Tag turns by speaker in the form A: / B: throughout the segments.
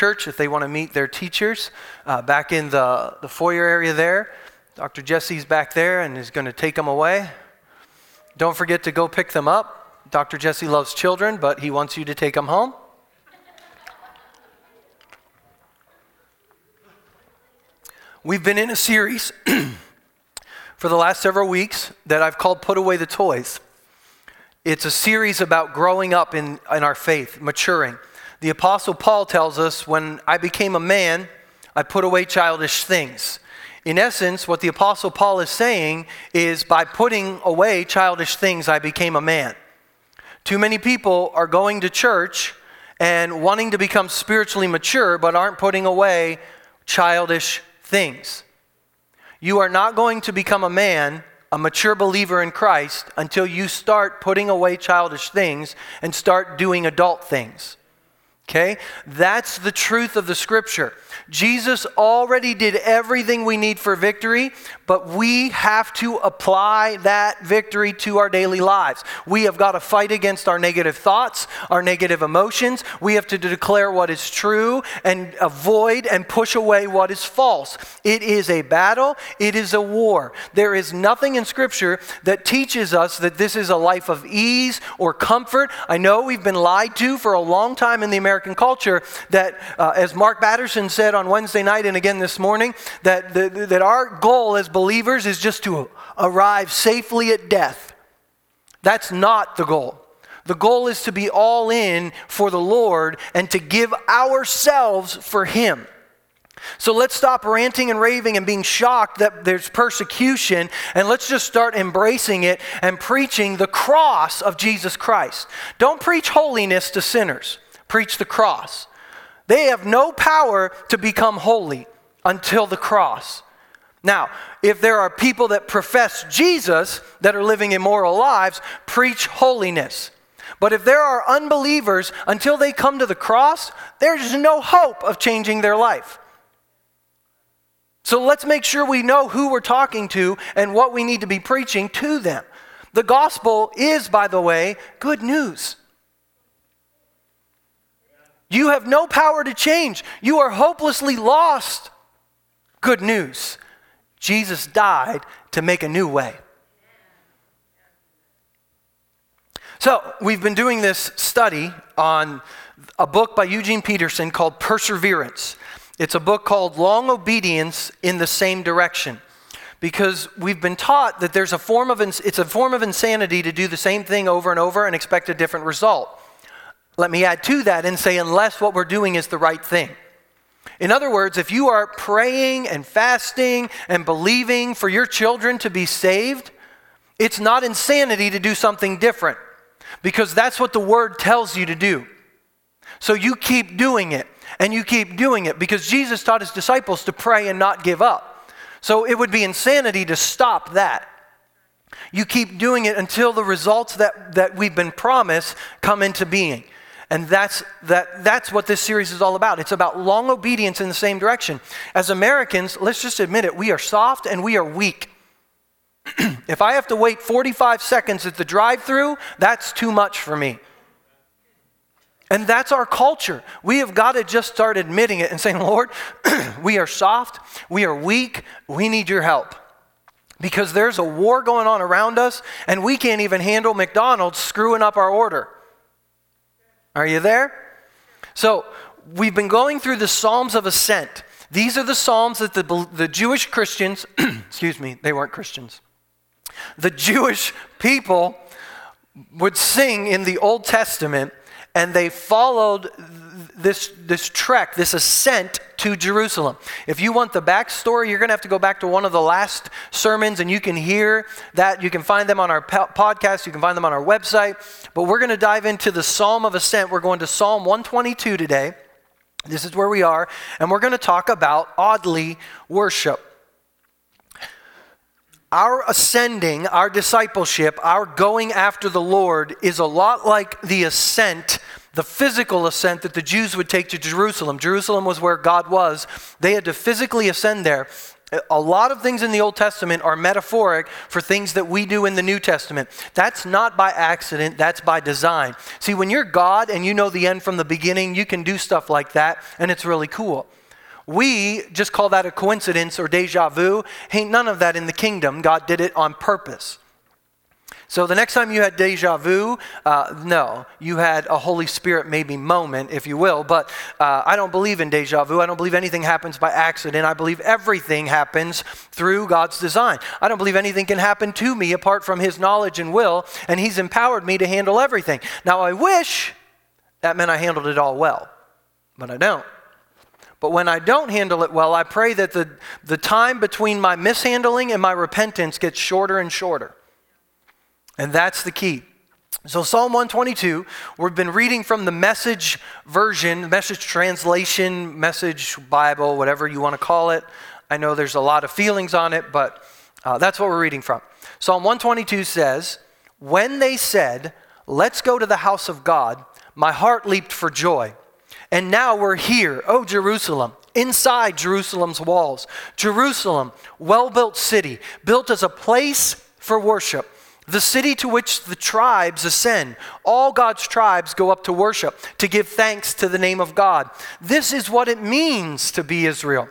A: church if they want to meet their teachers uh, back in the, the foyer area there. Dr. Jesse's back there and is going to take them away. Don't forget to go pick them up. Dr. Jesse loves children, but he wants you to take them home. We've been in a series for the last several weeks that I've called Put Away the Toys. It's a series about growing up in, in our faith, maturing. The Apostle Paul tells us, When I became a man, I put away childish things. In essence, what the Apostle Paul is saying is by putting away childish things, I became a man. Too many people are going to church and wanting to become spiritually mature, but aren't putting away childish things. You are not going to become a man, a mature believer in Christ, until you start putting away childish things and start doing adult things. Okay? That's the truth of the scripture. Jesus already did everything we need for victory, but we have to apply that victory to our daily lives. We have got to fight against our negative thoughts, our negative emotions. We have to declare what is true and avoid and push away what is false. It is a battle, it is a war. There is nothing in Scripture that teaches us that this is a life of ease or comfort. I know we've been lied to for a long time in the American culture that, uh, as Mark Batterson said on Wednesday night and again this morning, that, the, that our goal as believers is just to arrive safely at death. That's not the goal. The goal is to be all in for the Lord and to give ourselves for Him. So let's stop ranting and raving and being shocked that there's persecution, and let's just start embracing it and preaching the cross of Jesus Christ. Don't preach holiness to sinners, preach the cross. They have no power to become holy until the cross. Now, if there are people that profess Jesus that are living immoral lives, preach holiness. But if there are unbelievers, until they come to the cross, there's no hope of changing their life. So let's make sure we know who we're talking to and what we need to be preaching to them. The gospel is, by the way, good news. You have no power to change. You are hopelessly lost. Good news. Jesus died to make a new way. So, we've been doing this study on a book by Eugene Peterson called Perseverance. It's a book called Long Obedience in the Same Direction. Because we've been taught that there's a form of it's a form of insanity to do the same thing over and over and expect a different result. Let me add to that and say unless what we're doing is the right thing. In other words, if you are praying and fasting and believing for your children to be saved, it's not insanity to do something different because that's what the word tells you to do. So you keep doing it and you keep doing it because Jesus taught his disciples to pray and not give up. So it would be insanity to stop that. You keep doing it until the results that, that we've been promised come into being. And that's, that, that's what this series is all about. It's about long obedience in the same direction. As Americans, let's just admit it, we are soft and we are weak. if I have to wait 45 seconds at the drive through, that's too much for me. And that's our culture. We have got to just start admitting it and saying, Lord, we are soft, we are weak, we need your help. Because there's a war going on around us, and we can't even handle McDonald's screwing up our order. Are you there? So, we've been going through the Psalms of Ascent. These are the Psalms that the, the Jewish Christians, excuse me, they weren't Christians, the Jewish people would sing in the Old Testament, and they followed this, this trek, this ascent to Jerusalem. If you want the backstory, you're going to have to go back to one of the last sermons and you can hear that. You can find them on our podcast, you can find them on our website. But we're going to dive into the Psalm of Ascent. We're going to Psalm 122 today. This is where we are. And we're going to talk about oddly worship. Our ascending, our discipleship, our going after the Lord is a lot like the ascent the physical ascent that the Jews would take to Jerusalem. Jerusalem was where God was. They had to physically ascend there. A lot of things in the Old Testament are metaphoric for things that we do in the New Testament. That's not by accident, that's by design. See, when you're God and you know the end from the beginning, you can do stuff like that, and it's really cool. We just call that a coincidence or deja vu. Ain't none of that in the kingdom. God did it on purpose. So the next time you had deja vu, uh, no, you had a Holy Spirit maybe moment, if you will. But uh, I don't believe in deja vu. I don't believe anything happens by accident. I believe everything happens through God's design. I don't believe anything can happen to me apart from His knowledge and will, and He's empowered me to handle everything. Now, I wish that meant I handled it all well, but I don't. But when I don't handle it well, I pray that the, the time between my mishandling and my repentance gets shorter and shorter. And that's the key. So, Psalm 122, we've been reading from the message version, message translation, message Bible, whatever you want to call it. I know there's a lot of feelings on it, but uh, that's what we're reading from. Psalm 122 says, When they said, Let's go to the house of God, my heart leaped for joy. And now we're here, O Jerusalem, inside Jerusalem's walls. Jerusalem, well built city, built as a place for worship the city to which the tribes ascend. All God's tribes go up to worship, to give thanks to the name of God. This is what it means to be Israel.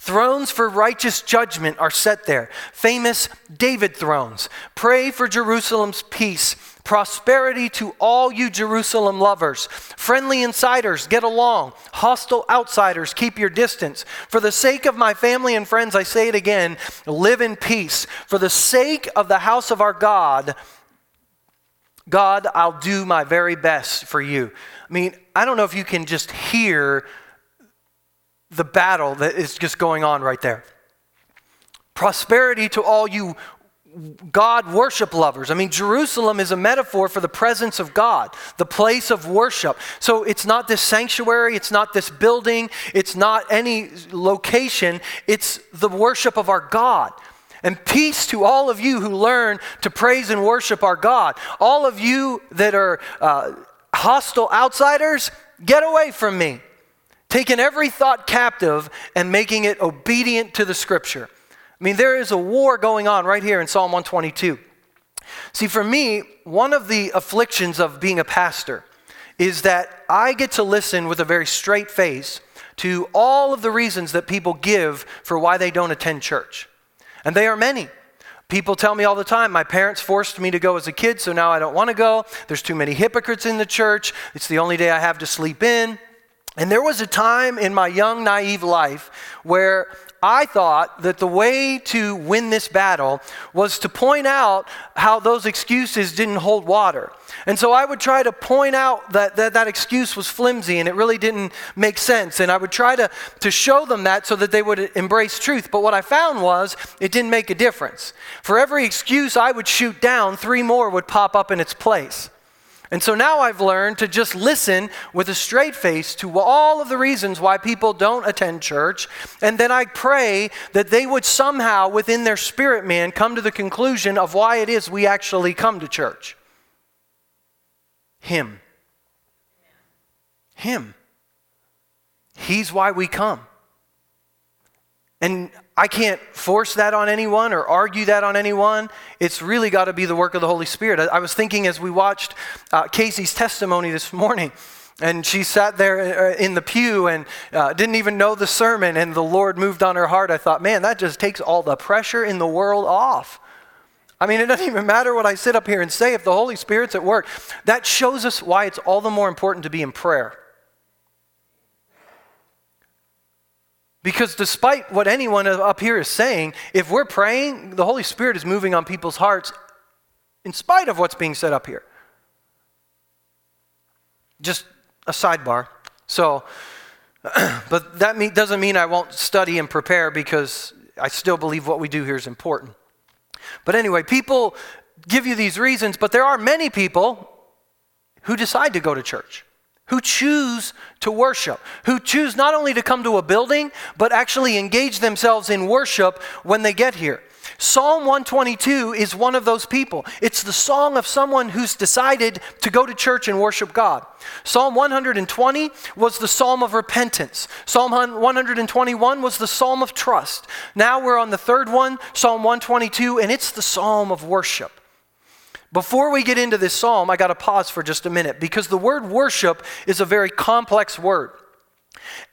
A: Thrones for righteous judgment are set there, famous David thrones. Pray for Jerusalem's peace Prosperity to all you Jerusalem lovers. Friendly insiders, get along. Hostile outsiders, keep your distance. For the sake of my family and friends, I say it again live in peace. For the sake of the house of our God, God, I'll do my very best for you. I mean, I don't know if you can just hear the battle that is just going on right there. Prosperity to all you God worship lovers. I mean, Jerusalem is a metaphor for the presence of God, the place of worship. So it's not this sanctuary, it's not this building, it's not any location, it's the worship of our God. And peace to all of you who learn to praise and worship our God. All of you that are uh, hostile outsiders, get away from me. Taking every thought captive and making it obedient to the scripture. I mean, there is a war going on right here in Psalm 122. See, for me, one of the afflictions of being a pastor is that I get to listen with a very straight face to all of the reasons that people give for why they don't attend church. And they are many. People tell me all the time, my parents forced me to go as a kid, so now I don't want to go. There's too many hypocrites in the church. It's the only day I have to sleep in. And there was a time in my young, naive life where I thought that the way to win this battle was to point out how those excuses didn't hold water. And so I would try to point out that that, that excuse was flimsy and it really didn't make sense. And I would try to, to show them that so that they would embrace truth. But what I found was it didn't make a difference. For every excuse I would shoot down, three more would pop up in its place. And so now I've learned to just listen with a straight face to all of the reasons why people don't attend church. And then I pray that they would somehow, within their spirit man, come to the conclusion of why it is we actually come to church. Him. Him. He's why we come. And I can't force that on anyone or argue that on anyone. It's really got to be the work of the Holy Spirit. I, I was thinking as we watched uh, Casey's testimony this morning, and she sat there uh, in the pew and uh, didn't even know the sermon, and the Lord moved on her heart. I thought, man, that just takes all the pressure in the world off. I mean, it doesn't even matter what I sit up here and say if the Holy Spirit's at work. That shows us why it's all the more important to be in prayer. Because despite what anyone up here is saying, if we're praying, the Holy Spirit is moving on people's hearts in spite of what's being said up here. Just a sidebar. So, but that mean, doesn't mean I won't study and prepare because I still believe what we do here is important. But anyway, people give you these reasons, but there are many people who decide to go to church who choose to worship, who choose not only to come to a building, but actually engage themselves in worship when they get here. Psalm 122 is one of those people. It's the song of someone who's decided to go to church and worship God. Psalm 120 was the psalm of repentance. Psalm 121 was the psalm of trust. Now we're on the third one, Psalm 122, and it's the psalm of worship. Before we get into this psalm, I got to pause for just a minute because the word worship is a very complex word.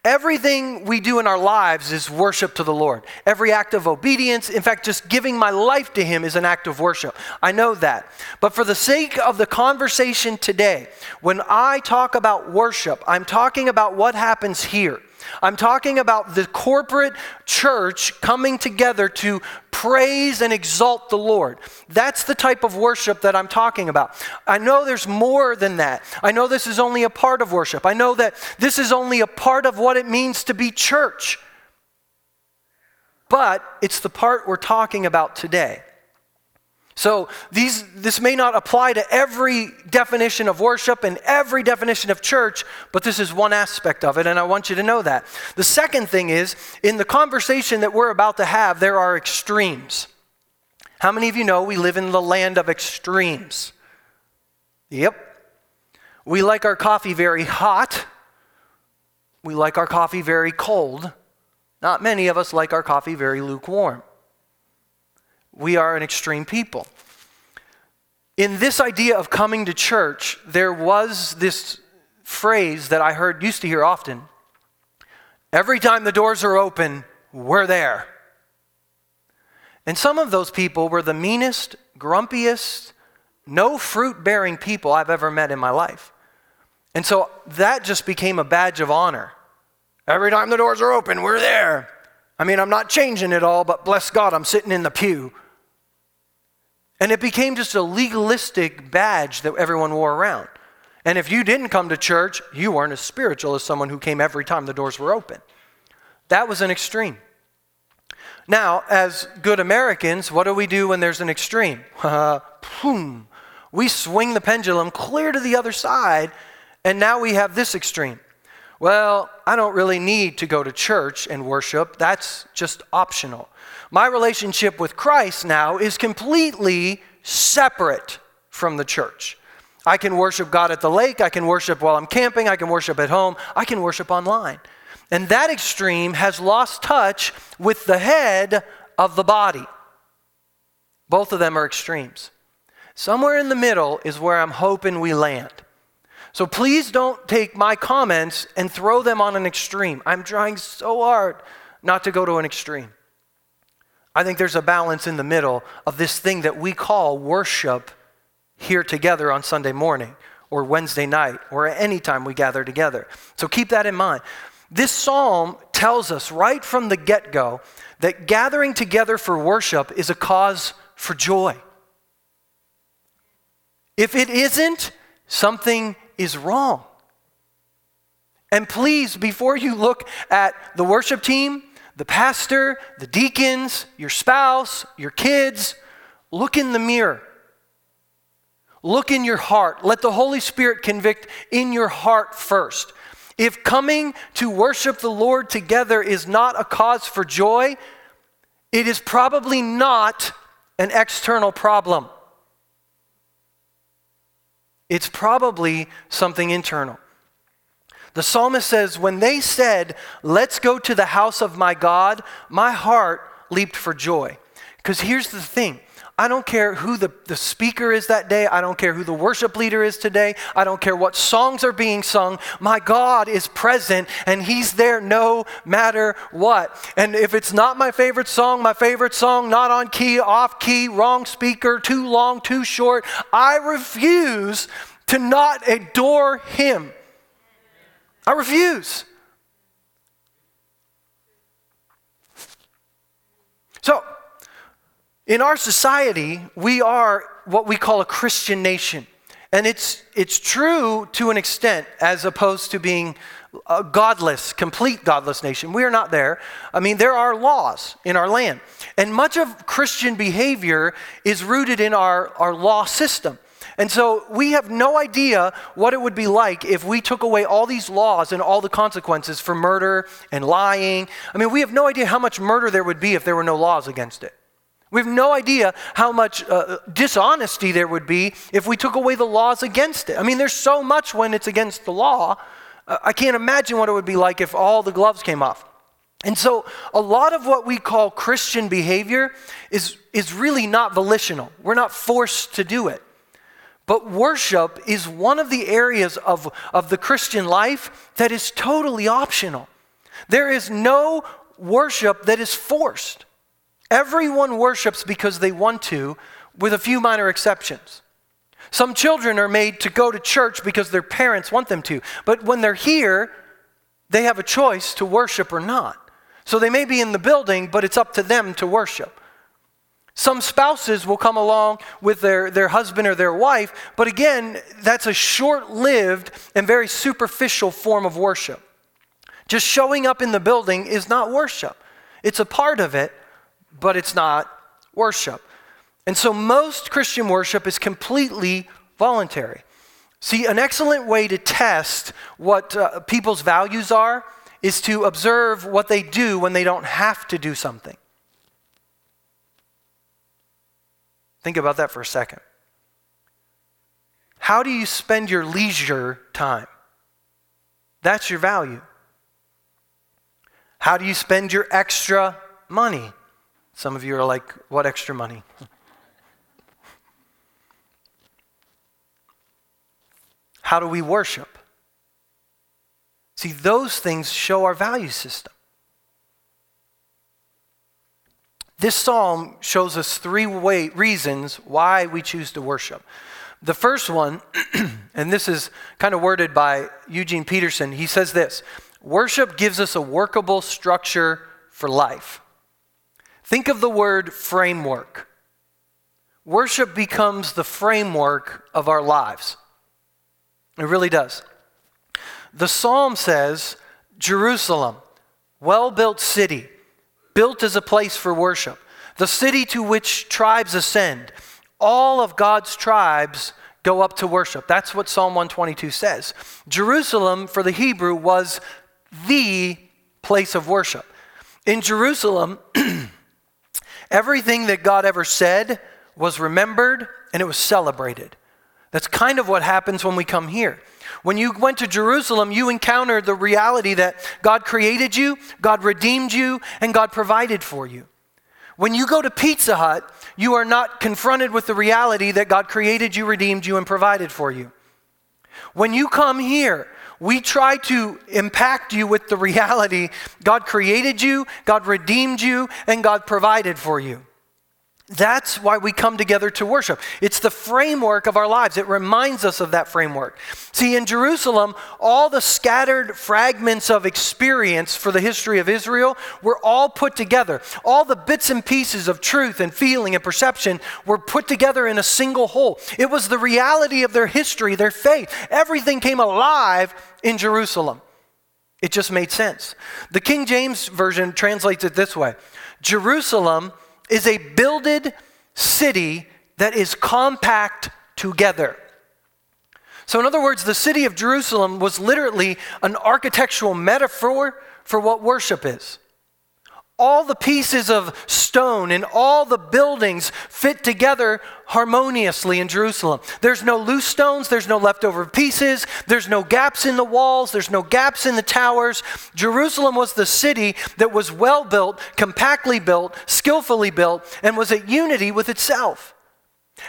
A: Everything we do in our lives is worship to the Lord. Every act of obedience, in fact, just giving my life to Him is an act of worship. I know that. But for the sake of the conversation today, when I talk about worship, I'm talking about what happens here. I'm talking about the corporate church coming together to praise and exalt the Lord. That's the type of worship that I'm talking about. I know there's more than that. I know this is only a part of worship. I know that this is only a part of what it means to be church. But it's the part we're talking about today. So these, this may not apply to every definition of worship and every definition of church, but this is one aspect of it, and I want you to know that. The second thing is, in the conversation that we're about to have, there are extremes. How many of you know we live in the land of extremes? Yep. We like our coffee very hot. We like our coffee very cold. Not many of us like our coffee very lukewarm. We are an extreme people. In this idea of coming to church, there was this phrase that I heard used to hear often. Every time the doors are open, we're there. And some of those people were the meanest, grumpiest, no fruit bearing people I've ever met in my life. And so that just became a badge of honor. Every time the doors are open, we're there. I mean, I'm not changing it all, but bless God, I'm sitting in the pew. And it became just a legalistic badge that everyone wore around. And if you didn't come to church, you weren't as spiritual as someone who came every time the doors were open. That was an extreme. Now, as good Americans, what do we do when there's an extreme? We swing the pendulum clear to the other side, and now we have this extreme. Well, I don't really need to go to church and worship. That's just optional. My relationship with Christ now is completely separate from the church. I can worship God at the lake, I can worship while I'm camping, I can worship at home, I can worship online. And that extreme has lost touch with the head of the body. Both of them are extremes. Somewhere in the middle is where I'm hoping we land. So please don't take my comments and throw them on an extreme. I'm trying so hard not to go to an extreme. I think there's a balance in the middle of this thing that we call worship here together on Sunday morning or Wednesday night or any time we gather together. So keep that in mind. This psalm tells us right from the get go that gathering together for worship is a cause for joy. If it isn't, something is wrong. And please, before you look at the worship team, the pastor, the deacons, your spouse, your kids, look in the mirror. Look in your heart. Let the Holy Spirit convict in your heart first. If coming to worship the Lord together is not a cause for joy, it is probably not an external problem. It's probably something internal. The psalmist says, When they said, Let's go to the house of my God, my heart leaped for joy. Because here's the thing I don't care who the, the speaker is that day. I don't care who the worship leader is today. I don't care what songs are being sung. My God is present and He's there no matter what. And if it's not my favorite song, my favorite song, not on key, off key, wrong speaker, too long, too short, I refuse to not adore Him. I refuse. So, in our society, we are what we call a Christian nation. And it's, it's true to an extent, as opposed to being a godless, complete godless nation. We are not there. I mean, there are laws in our land. And much of Christian behavior is rooted in our, our law system. And so we have no idea what it would be like if we took away all these laws and all the consequences for murder and lying. I mean, we have no idea how much murder there would be if there were no laws against it. We have no idea how much uh, dishonesty there would be if we took away the laws against it. I mean, there's so much when it's against the law. Uh, I can't imagine what it would be like if all the gloves came off. And so, a lot of what we call Christian behavior is, is really not volitional. We're not forced to do it. But worship is one of the areas of, of the Christian life that is totally optional. There is no worship that is forced. Everyone worships because they want to, with a few minor exceptions. Some children are made to go to church because their parents want them to, but when they're here, they have a choice to worship or not. So they may be in the building, but it's up to them to worship. Some spouses will come along with their, their husband or their wife, but again, that's a short lived and very superficial form of worship. Just showing up in the building is not worship, it's a part of it, but it's not worship. And so most Christian worship is completely voluntary. See, an excellent way to test what uh, people's values are is to observe what they do when they don't have to do something. Think about that for a second. How do you spend your leisure time? That's your value. How do you spend your extra money? Some of you are like, what extra money? How do we worship? See, those things show our value system. This psalm shows us three way, reasons why we choose to worship. The first one, and this is kind of worded by Eugene Peterson, he says this Worship gives us a workable structure for life. Think of the word framework. Worship becomes the framework of our lives. It really does. The psalm says, Jerusalem, well built city, built as a place for worship, the city to which tribes ascend. All of God's tribes go up to worship. That's what Psalm 122 says. Jerusalem, for the Hebrew, was the place of worship. In Jerusalem, Everything that God ever said was remembered and it was celebrated. That's kind of what happens when we come here. When you went to Jerusalem, you encountered the reality that God created you, God redeemed you, and God provided for you. When you go to Pizza Hut, you are not confronted with the reality that God created you, redeemed you, and provided for you. When you come here, we try to impact you with the reality God created you, God redeemed you, and God provided for you. That's why we come together to worship. It's the framework of our lives. It reminds us of that framework. See, in Jerusalem, all the scattered fragments of experience for the history of Israel were all put together. All the bits and pieces of truth and feeling and perception were put together in a single whole. It was the reality of their history, their faith. Everything came alive in Jerusalem. It just made sense. The King James Version translates it this way Jerusalem is a builded city that is compact together. So, in other words, the city of Jerusalem was literally an architectural metaphor for what worship is all the pieces of stone and all the buildings fit together harmoniously in Jerusalem. There's no loose stones, there's no leftover pieces, there's no gaps in the walls, there's no gaps in the towers. Jerusalem was the city that was well built, compactly built, skillfully built, and was at unity with itself.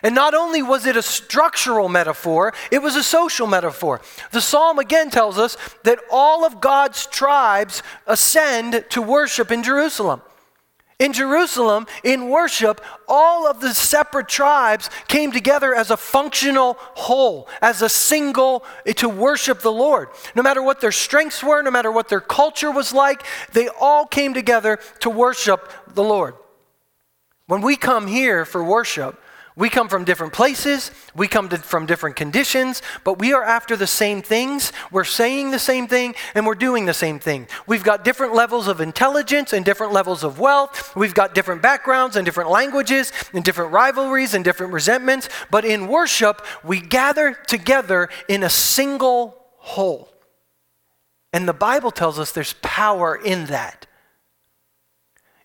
A: And not only was it a structural metaphor, it was a social metaphor. The psalm again tells us that all of God's tribes ascend to worship in Jerusalem. In Jerusalem, in worship, all of the separate tribes came together as a functional whole, as a single eh, to worship the Lord. No matter what their strengths were, no matter what their culture was like, they all came together to worship the Lord. When we come here for worship, we come from different places, we come to, from different conditions, but we are after the same things. We're saying the same thing and we're doing the same thing. We've got different levels of intelligence and different levels of wealth. We've got different backgrounds and different languages and different rivalries and different resentments, but in worship, we gather together in a single whole. And the Bible tells us there's power in that.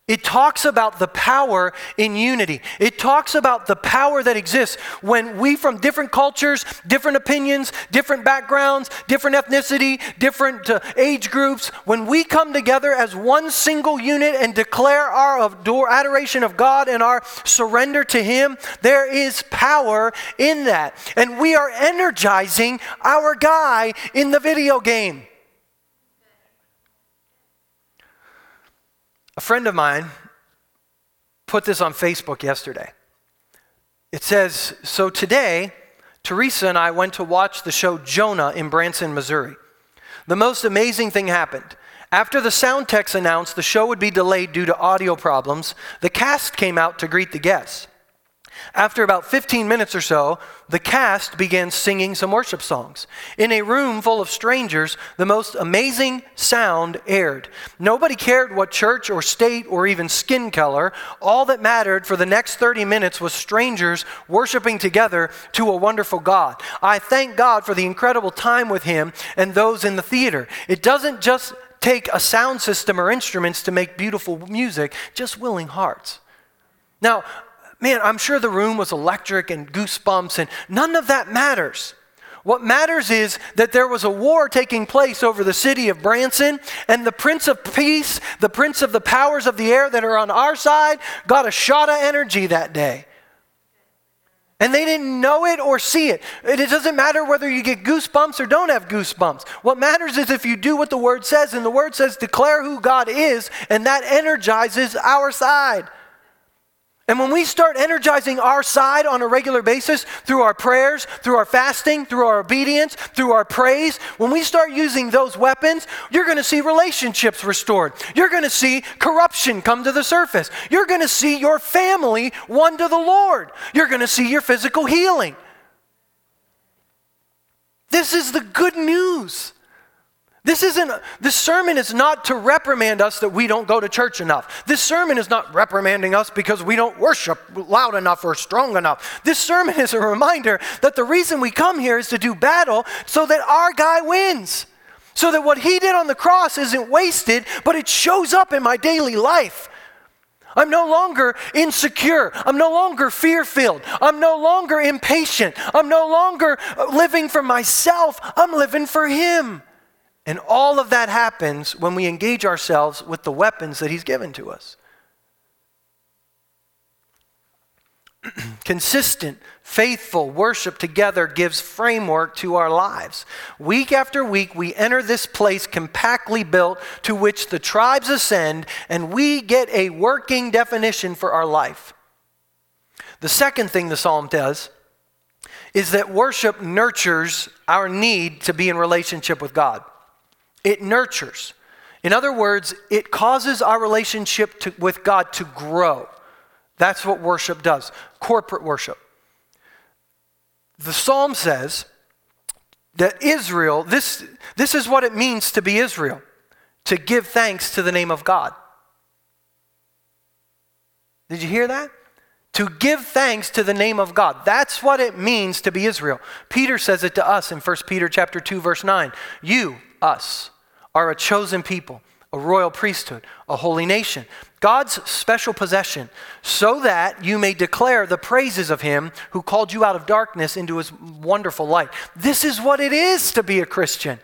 A: It talks about the power in unity. It talks about the power that exists when we, from different cultures, different opinions, different backgrounds, different ethnicity, different uh, age groups, when we come together as one single unit and declare our adoration of God and our surrender to Him, there is power in that. And we are energizing our guy in the video game. A friend of mine put this on Facebook yesterday. It says So today, Teresa and I went to watch the show Jonah in Branson, Missouri. The most amazing thing happened. After the sound techs announced the show would be delayed due to audio problems, the cast came out to greet the guests. After about 15 minutes or so, the cast began singing some worship songs. In a room full of strangers, the most amazing sound aired. Nobody cared what church or state or even skin color. All that mattered for the next 30 minutes was strangers worshiping together to a wonderful God. I thank God for the incredible time with Him and those in the theater. It doesn't just take a sound system or instruments to make beautiful music, just willing hearts. Now, man, I'm sure the room was electric and goosebumps, and none of that matters. What matters is that there was a war taking place over the city of Branson, and the Prince of Peace, the Prince of the powers of the air that are on our side, got a shot of energy that day. And they didn't know it or see it. It doesn't matter whether you get goosebumps or don't have goosebumps. What matters is if you do what the Word says, and the Word says, declare who God is, and that energizes our side. And when we start energizing our side on a regular basis through our prayers, through our fasting, through our obedience, through our praise, when we start using those weapons, you're going to see relationships restored. You're going to see corruption come to the surface. You're going to see your family won to the Lord. You're going to see your physical healing. This is the good news. This isn't, this sermon is not to reprimand us that we don't go to church enough. This sermon is not reprimanding us because we don't worship loud enough or strong enough. This sermon is a reminder that the reason we come here is to do battle so that our guy wins. So that what he did on the cross isn't wasted, but it shows up in my daily life. I'm no longer insecure. I'm no longer fear filled. I'm no longer impatient. I'm no longer living for myself. I'm living for him. And all of that happens when we engage ourselves with the weapons that He's given to us. Consistent, faithful worship together gives framework to our lives. Week after week, we enter this place compactly built to which the tribes ascend, and we get a working definition for our life. The second thing the psalm does is that worship nurtures our need to be in relationship with God. It nurtures. In other words, it causes our relationship to, with God to grow. That's what worship does corporate worship. The psalm says that Israel, this, this is what it means to be Israel to give thanks to the name of God. Did you hear that? To give thanks to the name of God. That's what it means to be Israel. Peter says it to us in 1 Peter chapter 2 verse 9. You, us, are a chosen people, a royal priesthood, a holy nation, God's special possession, so that you may declare the praises of him who called you out of darkness into his wonderful light. This is what it is to be a Christian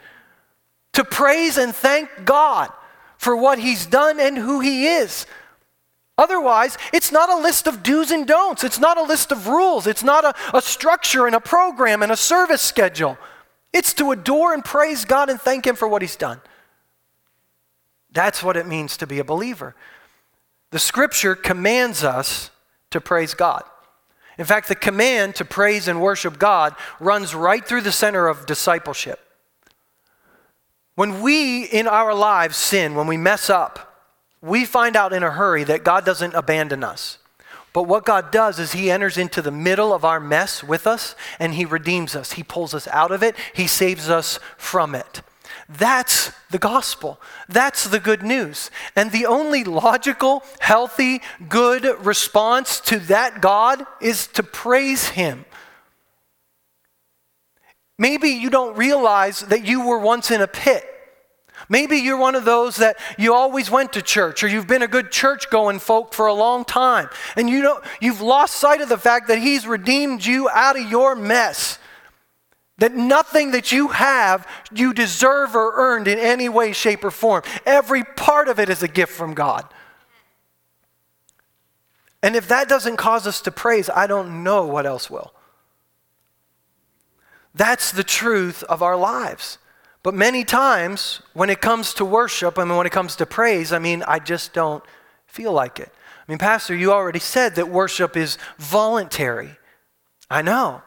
A: to praise and thank God for what he's done and who he is. Otherwise, it's not a list of do's and don'ts. It's not a list of rules. It's not a, a structure and a program and a service schedule. It's to adore and praise God and thank him for what he's done. That's what it means to be a believer. The scripture commands us to praise God. In fact, the command to praise and worship God runs right through the center of discipleship. When we in our lives sin, when we mess up, we find out in a hurry that God doesn't abandon us. But what God does is He enters into the middle of our mess with us and He redeems us. He pulls us out of it, He saves us from it. That's the gospel. That's the good news. And the only logical, healthy, good response to that God is to praise Him. Maybe you don't realize that you were once in a pit. Maybe you're one of those that you always went to church or you've been a good church going folk for a long time and you know you've lost sight of the fact that he's redeemed you out of your mess. That nothing that you have you deserve or earned in any way shape or form. Every part of it is a gift from God. And if that doesn't cause us to praise, I don't know what else will. That's the truth of our lives. But many times, when it comes to worship, I mean, when it comes to praise, I mean, I just don't feel like it. I mean, Pastor, you already said that worship is voluntary. I know.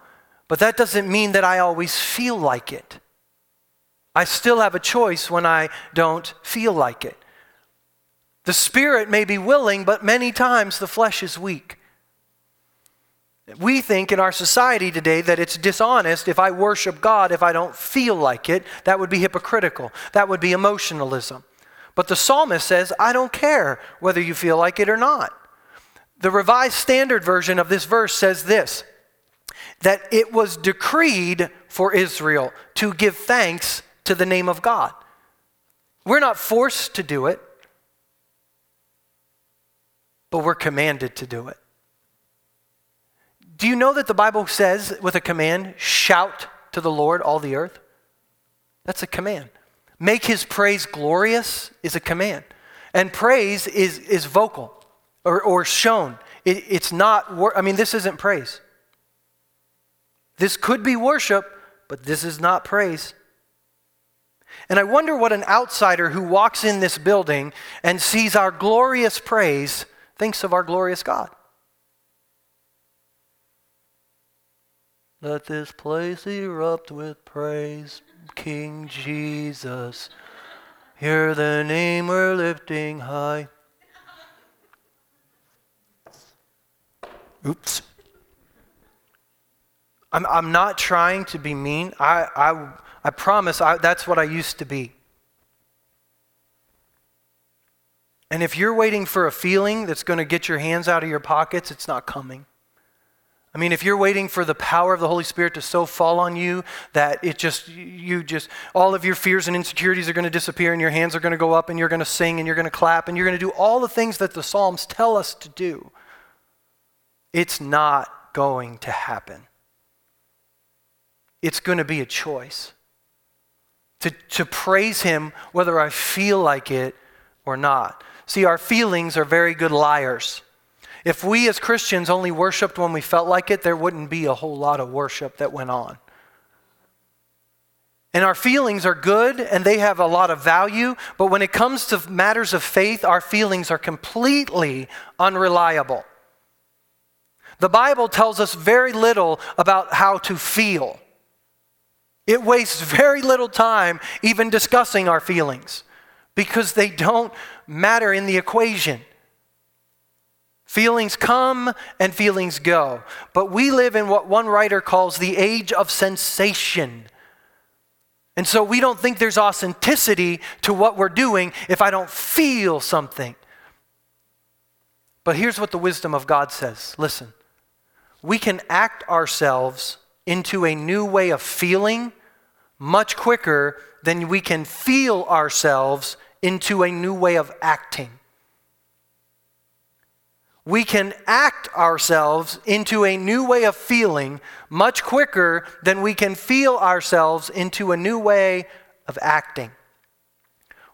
A: But that doesn't mean that I always feel like it. I still have a choice when I don't feel like it. The spirit may be willing, but many times the flesh is weak. We think in our society today that it's dishonest if I worship God if I don't feel like it. That would be hypocritical. That would be emotionalism. But the psalmist says, I don't care whether you feel like it or not. The Revised Standard Version of this verse says this that it was decreed for Israel to give thanks to the name of God. We're not forced to do it, but we're commanded to do it. Do you know that the Bible says with a command, shout to the Lord, all the earth? That's a command. Make his praise glorious is a command. And praise is, is vocal or, or shown. It, it's not, I mean, this isn't praise. This could be worship, but this is not praise. And I wonder what an outsider who walks in this building and sees our glorious praise thinks of our glorious God. Let this place erupt with praise, King Jesus. Hear the name we're lifting high. Oops. I'm, I'm not trying to be mean. I, I, I promise I, that's what I used to be. And if you're waiting for a feeling that's going to get your hands out of your pockets, it's not coming. I mean, if you're waiting for the power of the Holy Spirit to so fall on you that it just, you just, all of your fears and insecurities are going to disappear and your hands are going to go up and you're going to sing and you're going to clap and you're going to do all the things that the Psalms tell us to do, it's not going to happen. It's going to be a choice to, to praise Him whether I feel like it or not. See, our feelings are very good liars. If we as Christians only worshiped when we felt like it, there wouldn't be a whole lot of worship that went on. And our feelings are good and they have a lot of value, but when it comes to matters of faith, our feelings are completely unreliable. The Bible tells us very little about how to feel. It wastes very little time even discussing our feelings because they don't matter in the equation. Feelings come and feelings go. But we live in what one writer calls the age of sensation. And so we don't think there's authenticity to what we're doing if I don't feel something. But here's what the wisdom of God says listen, we can act ourselves into a new way of feeling much quicker than we can feel ourselves into a new way of acting we can act ourselves into a new way of feeling much quicker than we can feel ourselves into a new way of acting.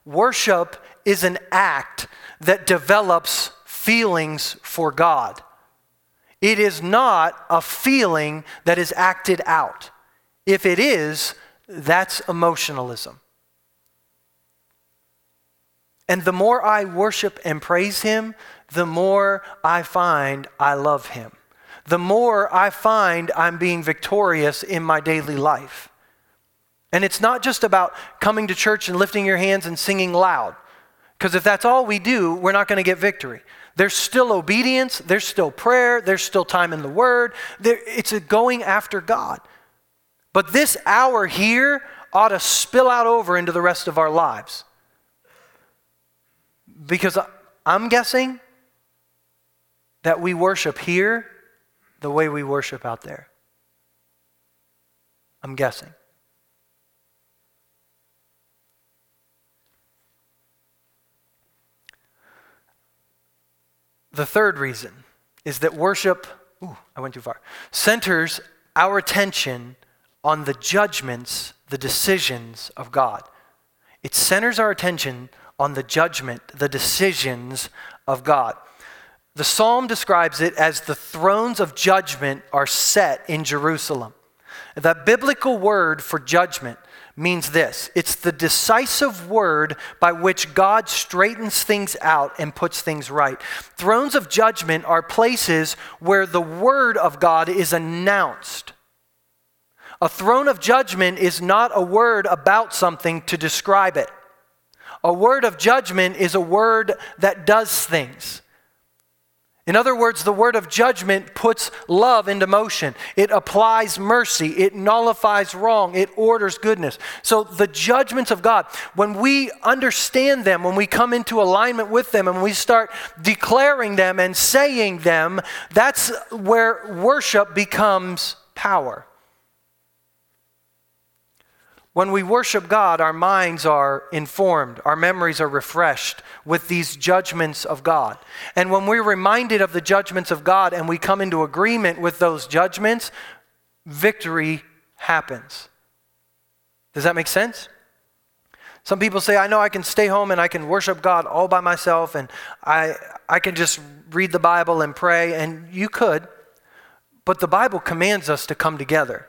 A: Worship is an act that develops feelings for God. It is not a feeling that is acted out. If it is, that's emotionalism. And the more I worship and praise Him, the more I find I love Him. The more I find I'm being victorious in my daily life. And it's not just about coming to church and lifting your hands and singing loud. Because if that's all we do, we're not going to get victory. There's still obedience, there's still prayer, there's still time in the Word. There, it's a going after God. But this hour here ought to spill out over into the rest of our lives. Because I'm guessing that we worship here the way we worship out there. I'm guessing. The third reason is that worship, ooh, I went too far, centers our attention on the judgments, the decisions of God. It centers our attention on the judgment, the decisions of God. The psalm describes it as the thrones of judgment are set in Jerusalem. The biblical word for judgment means this it's the decisive word by which God straightens things out and puts things right. Thrones of judgment are places where the word of God is announced. A throne of judgment is not a word about something to describe it. A word of judgment is a word that does things. In other words, the word of judgment puts love into motion. It applies mercy. It nullifies wrong. It orders goodness. So, the judgments of God, when we understand them, when we come into alignment with them, and we start declaring them and saying them, that's where worship becomes power. When we worship God, our minds are informed, our memories are refreshed with these judgments of God. And when we're reminded of the judgments of God and we come into agreement with those judgments, victory happens. Does that make sense? Some people say, I know I can stay home and I can worship God all by myself and I, I can just read the Bible and pray. And you could, but the Bible commands us to come together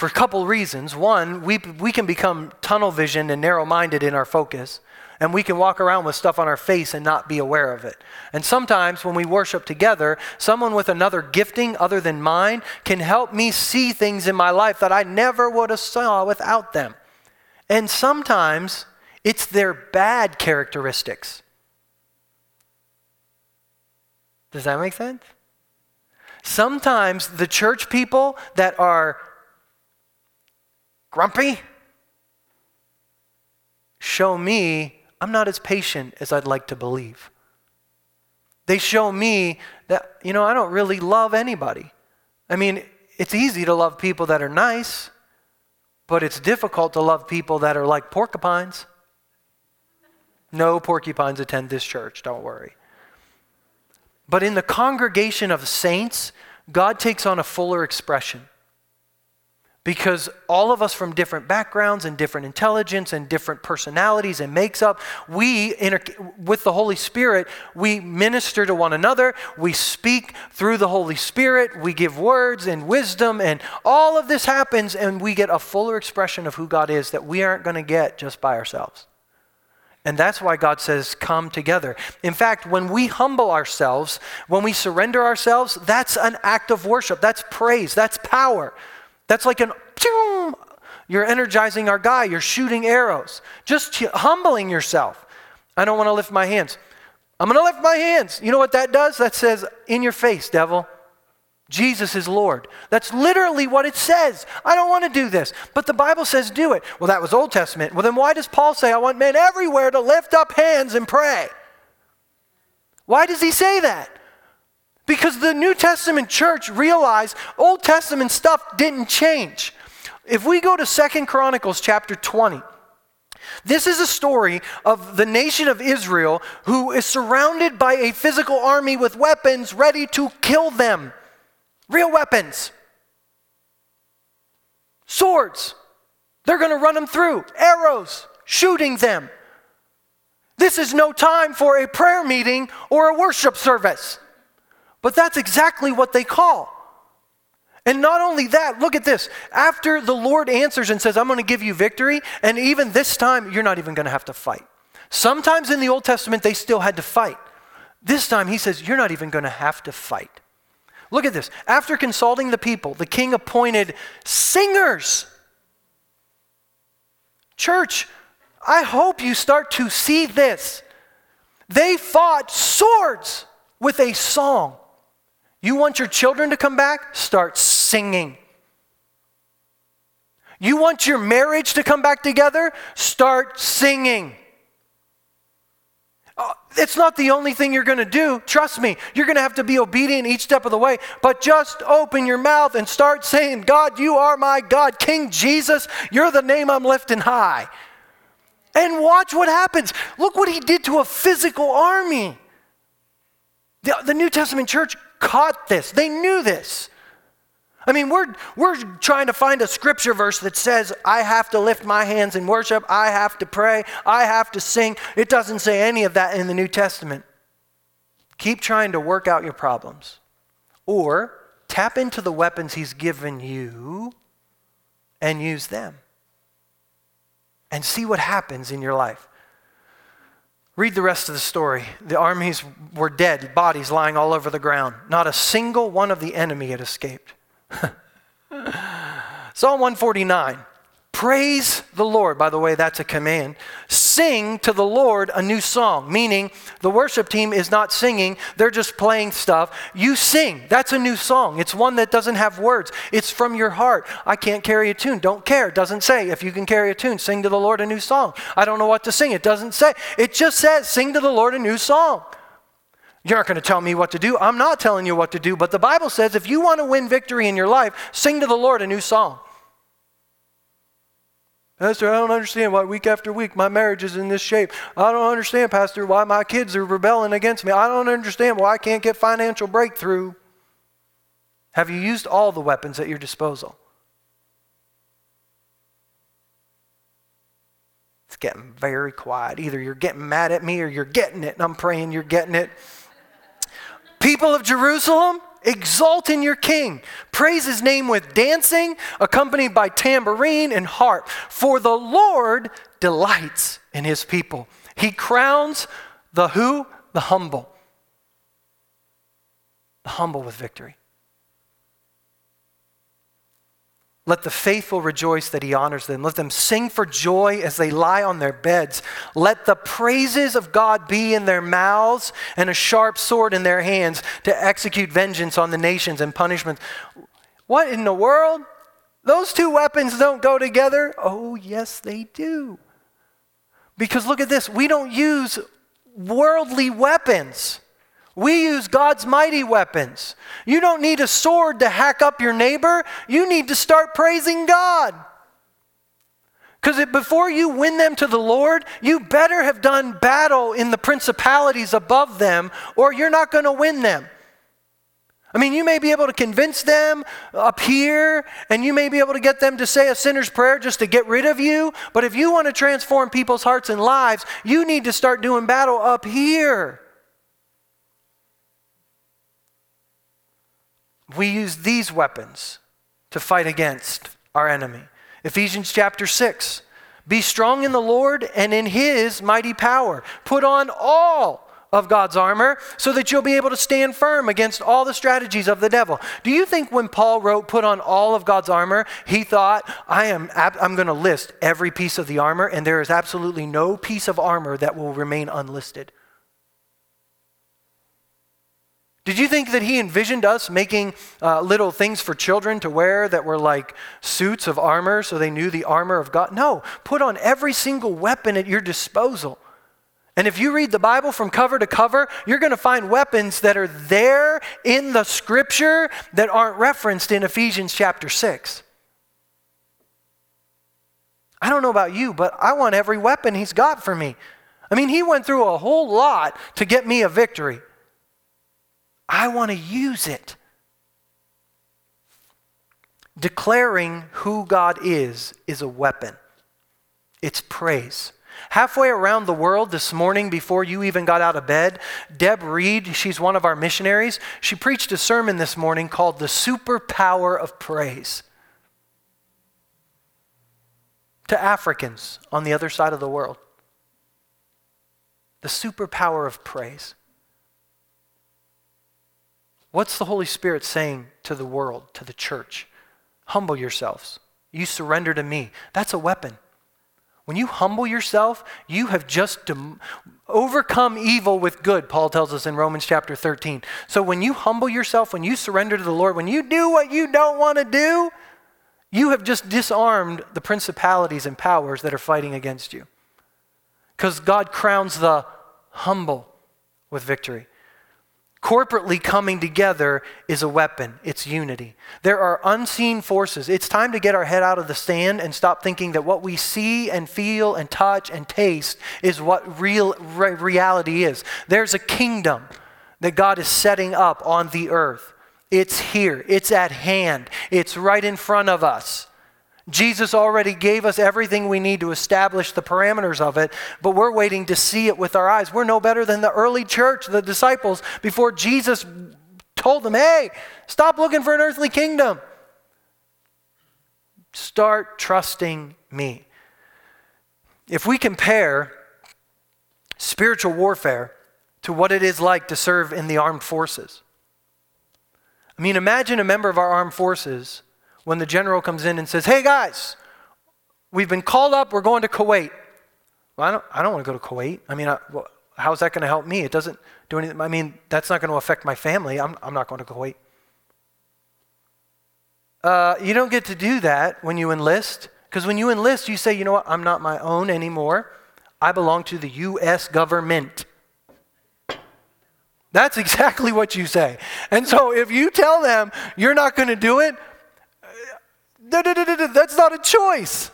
A: for a couple reasons. One, we, we can become tunnel visioned and narrow minded in our focus, and we can walk around with stuff on our face and not be aware of it. And sometimes when we worship together, someone with another gifting other than mine can help me see things in my life that I never would have saw without them. And sometimes it's their bad characteristics. Does that make sense? Sometimes the church people that are grumpy, show me I'm not as patient as I'd like to believe. They show me that, you know, I don't really love anybody. I mean, it's easy to love people that are nice, but it's difficult to love people that are like porcupines. No porcupines attend this church, don't worry. But in the congregation of saints, God takes on a fuller expression because all of us from different backgrounds and different intelligence and different personalities and makes up we with the holy spirit we minister to one another we speak through the holy spirit we give words and wisdom and all of this happens and we get a fuller expression of who god is that we aren't going to get just by ourselves and that's why God says, come together. In fact, when we humble ourselves, when we surrender ourselves, that's an act of worship. That's praise. That's power. That's like an, you're energizing our guy, you're shooting arrows, just humbling yourself. I don't want to lift my hands. I'm going to lift my hands. You know what that does? That says, in your face, devil. Jesus is Lord. That's literally what it says. I don't want to do this. But the Bible says do it. Well, that was Old Testament. Well, then why does Paul say, I want men everywhere to lift up hands and pray? Why does he say that? Because the New Testament church realized Old Testament stuff didn't change. If we go to Second Chronicles chapter 20, this is a story of the nation of Israel who is surrounded by a physical army with weapons ready to kill them. Real weapons. Swords. They're going to run them through. Arrows. Shooting them. This is no time for a prayer meeting or a worship service. But that's exactly what they call. And not only that, look at this. After the Lord answers and says, I'm going to give you victory, and even this time, you're not even going to have to fight. Sometimes in the Old Testament, they still had to fight. This time, he says, You're not even going to have to fight. Look at this. After consulting the people, the king appointed singers. Church, I hope you start to see this. They fought swords with a song. You want your children to come back? Start singing. You want your marriage to come back together? Start singing. Uh, it's not the only thing you're going to do. Trust me, you're going to have to be obedient each step of the way. But just open your mouth and start saying, God, you are my God. King Jesus, you're the name I'm lifting high. And watch what happens. Look what he did to a physical army. The, the New Testament church caught this, they knew this. I mean, we're, we're trying to find a scripture verse that says, I have to lift my hands in worship, I have to pray, I have to sing. It doesn't say any of that in the New Testament. Keep trying to work out your problems. Or tap into the weapons He's given you and use them. And see what happens in your life. Read the rest of the story. The armies were dead, bodies lying all over the ground. Not a single one of the enemy had escaped. Psalm 149 Praise the Lord. By the way, that's a command. Sing to the Lord a new song, meaning the worship team is not singing, they're just playing stuff. You sing. That's a new song. It's one that doesn't have words, it's from your heart. I can't carry a tune. Don't care. It doesn't say if you can carry a tune, sing to the Lord a new song. I don't know what to sing. It doesn't say. It just says, sing to the Lord a new song. You're not going to tell me what to do. I'm not telling you what to do. But the Bible says if you want to win victory in your life, sing to the Lord a new song. Pastor, I don't understand why week after week my marriage is in this shape. I don't understand, Pastor, why my kids are rebelling against me. I don't understand why I can't get financial breakthrough. Have you used all the weapons at your disposal? It's getting very quiet. Either you're getting mad at me or you're getting it, and I'm praying you're getting it. People of Jerusalem, Exalt in your king. Praise his name with dancing, accompanied by tambourine and harp. For the Lord delights in his people. He crowns the who? The humble. The humble with victory. Let the faithful rejoice that he honors them. Let them sing for joy as they lie on their beds. Let the praises of God be in their mouths and a sharp sword in their hands to execute vengeance on the nations and punishment. What in the world? Those two weapons don't go together? Oh, yes, they do. Because look at this we don't use worldly weapons. We use God's mighty weapons. You don't need a sword to hack up your neighbor. You need to start praising God. Because before you win them to the Lord, you better have done battle in the principalities above them, or you're not going to win them. I mean, you may be able to convince them up here, and you may be able to get them to say a sinner's prayer just to get rid of you. But if you want to transform people's hearts and lives, you need to start doing battle up here. We use these weapons to fight against our enemy. Ephesians chapter 6. Be strong in the Lord and in his mighty power. Put on all of God's armor so that you'll be able to stand firm against all the strategies of the devil. Do you think when Paul wrote put on all of God's armor, he thought I am I'm going to list every piece of the armor and there is absolutely no piece of armor that will remain unlisted? Did you think that he envisioned us making uh, little things for children to wear that were like suits of armor so they knew the armor of God? No, put on every single weapon at your disposal. And if you read the Bible from cover to cover, you're going to find weapons that are there in the scripture that aren't referenced in Ephesians chapter 6. I don't know about you, but I want every weapon he's got for me. I mean, he went through a whole lot to get me a victory. I want to use it. Declaring who God is is a weapon, it's praise. Halfway around the world this morning, before you even got out of bed, Deb Reed, she's one of our missionaries, she preached a sermon this morning called The Superpower of Praise to Africans on the other side of the world. The superpower of praise. What's the Holy Spirit saying to the world, to the church? Humble yourselves. You surrender to me. That's a weapon. When you humble yourself, you have just dem- overcome evil with good, Paul tells us in Romans chapter 13. So when you humble yourself, when you surrender to the Lord, when you do what you don't want to do, you have just disarmed the principalities and powers that are fighting against you. Because God crowns the humble with victory. Corporately coming together is a weapon. It's unity. There are unseen forces. It's time to get our head out of the sand and stop thinking that what we see and feel and touch and taste is what real re- reality is. There's a kingdom that God is setting up on the earth. It's here, it's at hand, it's right in front of us. Jesus already gave us everything we need to establish the parameters of it, but we're waiting to see it with our eyes. We're no better than the early church, the disciples, before Jesus told them, hey, stop looking for an earthly kingdom. Start trusting me. If we compare spiritual warfare to what it is like to serve in the armed forces, I mean, imagine a member of our armed forces when the general comes in and says, Hey guys, we've been called up, we're going to Kuwait. Well, I don't, I don't want to go to Kuwait. I mean, I, well, how's that going to help me? It doesn't do anything. I mean, that's not going to affect my family. I'm, I'm not going to Kuwait. Uh, you don't get to do that when you enlist, because when you enlist, you say, you know what, I'm not my own anymore. I belong to the U.S. government. That's exactly what you say. And so if you tell them you're not going to do it, that's not a choice.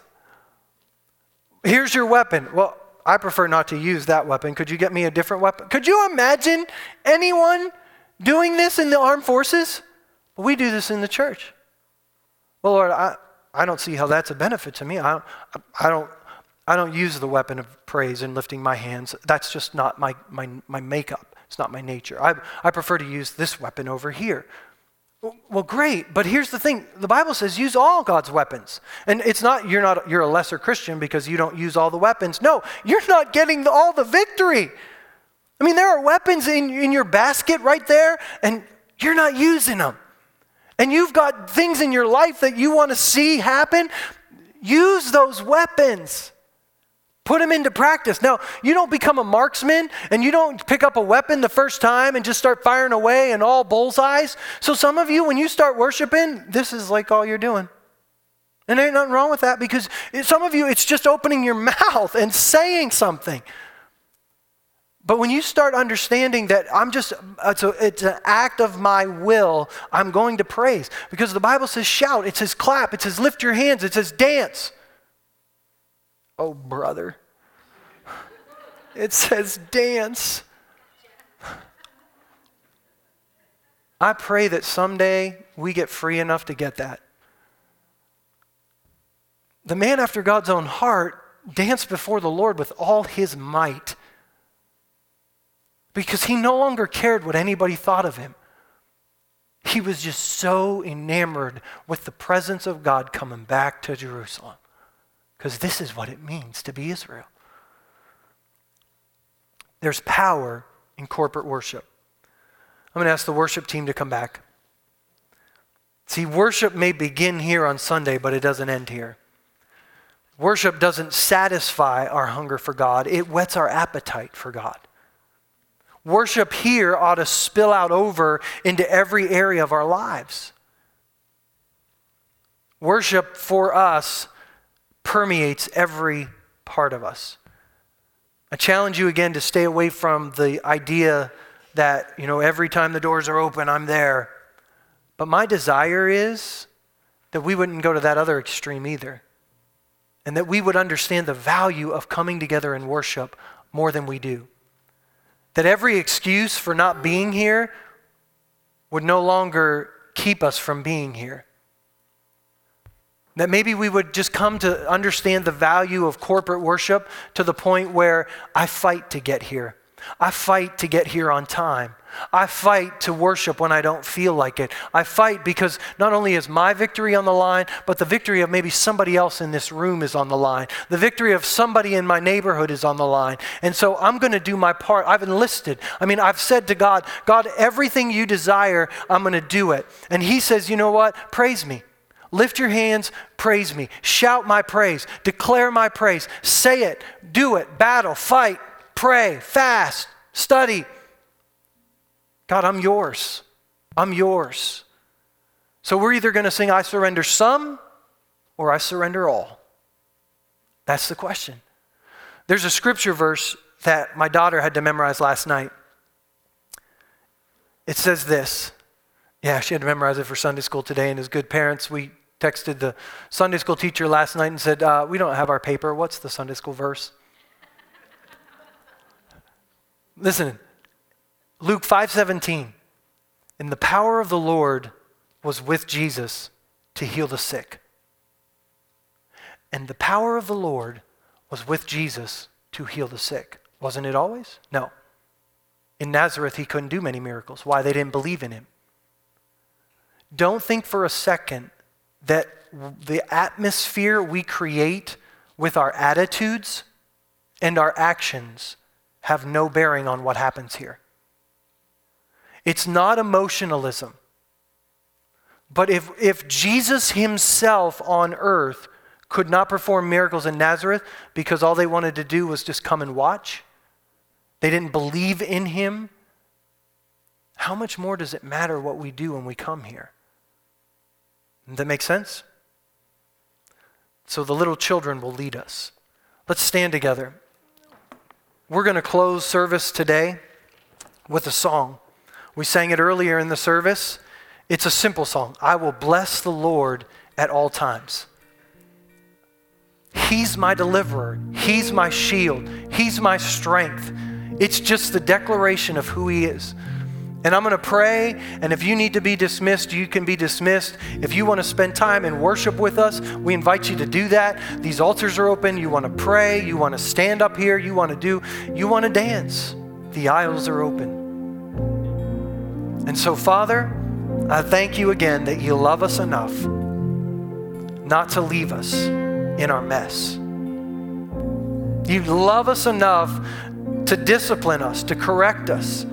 A: Here's your weapon. Well, I prefer not to use that weapon. Could you get me a different weapon? Could you imagine anyone doing this in the armed forces? We do this in the church. Well, Lord, I, I don't see how that's a benefit to me. I don't, I don't, I don't use the weapon of praise and lifting my hands. That's just not my, my, my makeup. It's not my nature. I, I prefer to use this weapon over here. Well, great, but here's the thing. The Bible says use all God's weapons. And it's not you're not you're a lesser Christian because you don't use all the weapons. No, you're not getting the, all the victory. I mean, there are weapons in, in your basket right there, and you're not using them. And you've got things in your life that you want to see happen. Use those weapons. Put them into practice. Now, you don't become a marksman and you don't pick up a weapon the first time and just start firing away and all bullseyes. So, some of you, when you start worshiping, this is like all you're doing. And there ain't nothing wrong with that because some of you, it's just opening your mouth and saying something. But when you start understanding that I'm just, it's, a, it's an act of my will, I'm going to praise. Because the Bible says shout, it says clap, it says lift your hands, it says dance. Oh, brother. It says dance. I pray that someday we get free enough to get that. The man after God's own heart danced before the Lord with all his might because he no longer cared what anybody thought of him. He was just so enamored with the presence of God coming back to Jerusalem because this is what it means to be Israel. There's power in corporate worship. I'm going to ask the worship team to come back. See, worship may begin here on Sunday, but it doesn't end here. Worship doesn't satisfy our hunger for God, it whets our appetite for God. Worship here ought to spill out over into every area of our lives. Worship for us permeates every part of us. I challenge you again to stay away from the idea that, you know, every time the doors are open, I'm there. But my desire is that we wouldn't go to that other extreme either. And that we would understand the value of coming together in worship more than we do. That every excuse for not being here would no longer keep us from being here. That maybe we would just come to understand the value of corporate worship to the point where I fight to get here. I fight to get here on time. I fight to worship when I don't feel like it. I fight because not only is my victory on the line, but the victory of maybe somebody else in this room is on the line. The victory of somebody in my neighborhood is on the line. And so I'm going to do my part. I've enlisted. I mean, I've said to God, God, everything you desire, I'm going to do it. And He says, you know what? Praise me. Lift your hands, praise me. Shout my praise. Declare my praise. Say it. Do it. Battle, fight, pray, fast, study. God, I'm yours. I'm yours. So we're either going to sing, I surrender some or I surrender all. That's the question. There's a scripture verse that my daughter had to memorize last night. It says this yeah, she had to memorize it for Sunday school today, and as good parents, we texted the Sunday school teacher last night and said, uh, We don't have our paper. What's the Sunday school verse? Listen, Luke 5:17. And the power of the Lord was with Jesus to heal the sick. And the power of the Lord was with Jesus to heal the sick. Wasn't it always? No. In Nazareth, he couldn't do many miracles. Why? They didn't believe in him. Don't think for a second that the atmosphere we create with our attitudes and our actions have no bearing on what happens here. It's not emotionalism. But if, if Jesus himself on earth could not perform miracles in Nazareth because all they wanted to do was just come and watch, they didn't believe in him, how much more does it matter what we do when we come here? That make sense? So the little children will lead us. Let's stand together. We're going to close service today with a song. We sang it earlier in the service. It's a simple song I will bless the Lord at all times. He's my deliverer, He's my shield, He's my strength. It's just the declaration of who He is. And I'm going to pray, and if you need to be dismissed, you can be dismissed. If you want to spend time in worship with us, we invite you to do that. These altars are open. You want to pray, you want to stand up here, you want to do, you want to dance. The aisles are open. And so, Father, I thank you again that you love us enough not to leave us in our mess. You love us enough to discipline us, to correct us,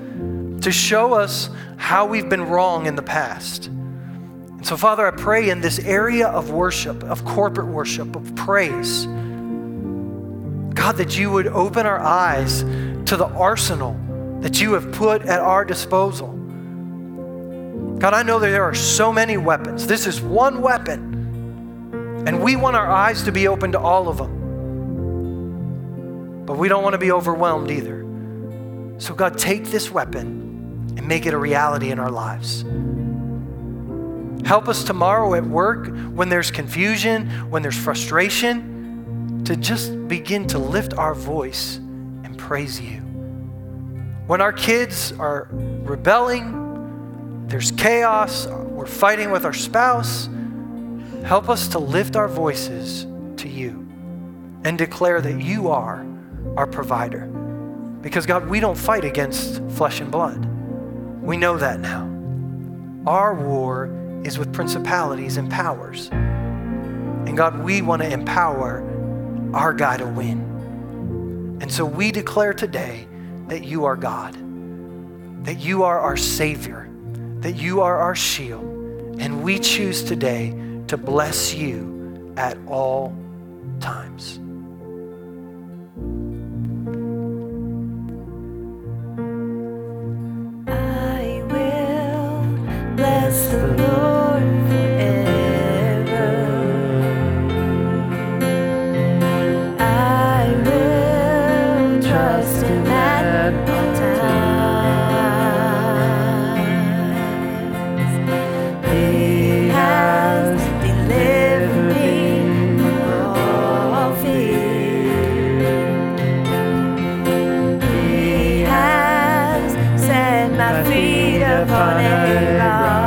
A: to show us how we've been wrong in the past. And so, Father, I pray in this area of worship, of corporate worship, of praise, God, that you would open our eyes to the arsenal that you have put at our disposal. God, I know that there are so many weapons. This is one weapon. And we want our eyes to be open to all of them. But we don't want to be overwhelmed either. So, God, take this weapon and make it a reality in our lives. Help us tomorrow at work when there's confusion, when there's frustration, to just begin to lift our voice and praise you. When our kids are rebelling, there's chaos, we're fighting with our spouse, help us to lift our voices to you and declare that you are our provider. Because, God, we don't fight against flesh and blood. We know that now. Our war is with principalities and powers. And, God, we want to empower our guy to win. And so we declare today that you are God, that you are our Savior, that you are our shield, and we choose today to bless you at all times.
B: Bless the Lord forever. I will trust Him at times. He has delivered me from all fear. He has set my feet upon a.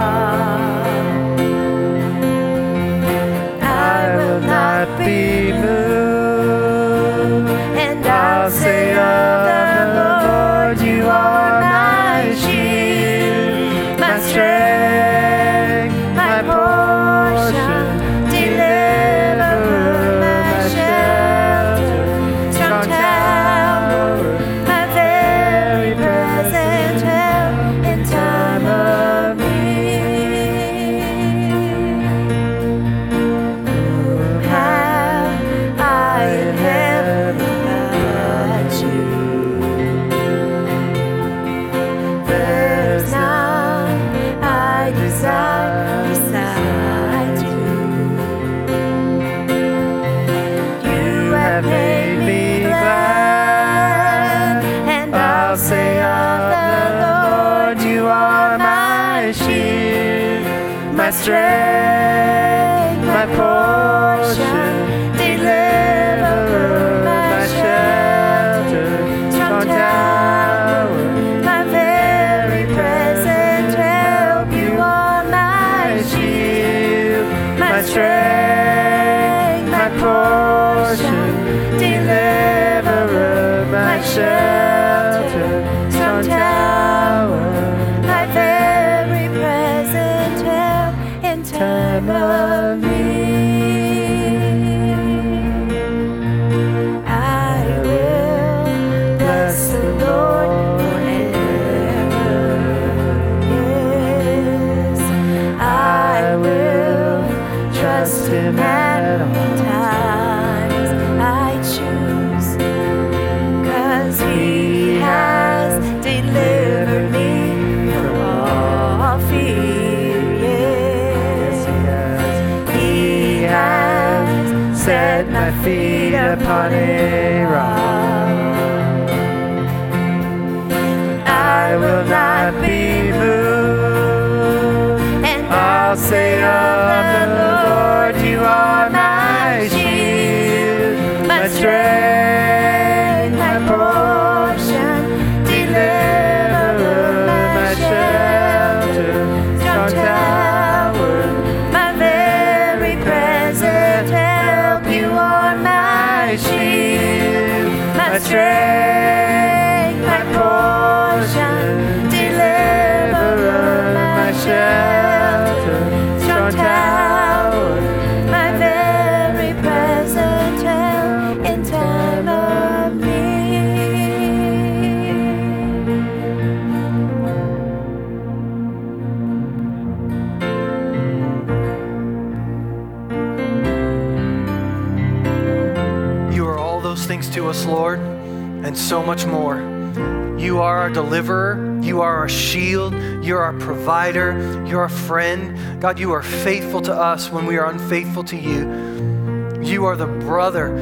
A: God, you are faithful to us when we are unfaithful to you. You are the brother,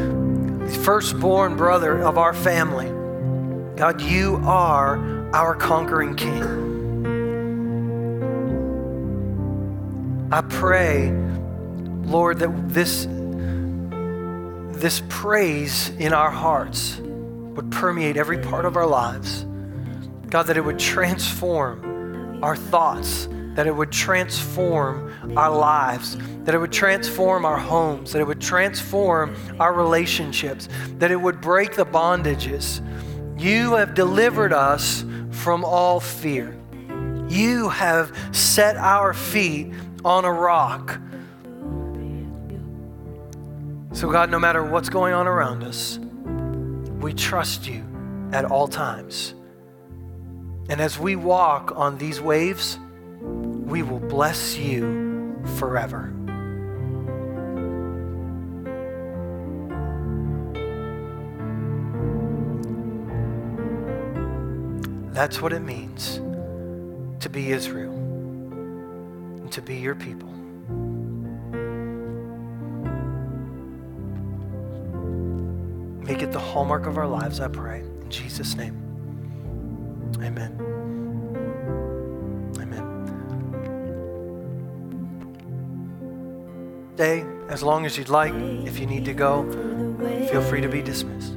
A: firstborn brother of our family. God, you are our conquering king. I pray, Lord, that this this praise in our hearts would permeate every part of our lives. God, that it would transform our thoughts, that it would transform our lives, that it would transform our homes, that it would transform our relationships, that it would break the bondages. You have delivered us from all fear. You have set our feet on a rock. So, God, no matter what's going on around us, we trust you at all times. And as we walk on these waves, we will bless you forever. That's what it means to be Israel and to be your people. Make it the hallmark of our lives, I pray. In Jesus' name. Amen. Stay as long as you'd like. If you need to go, feel free to be dismissed.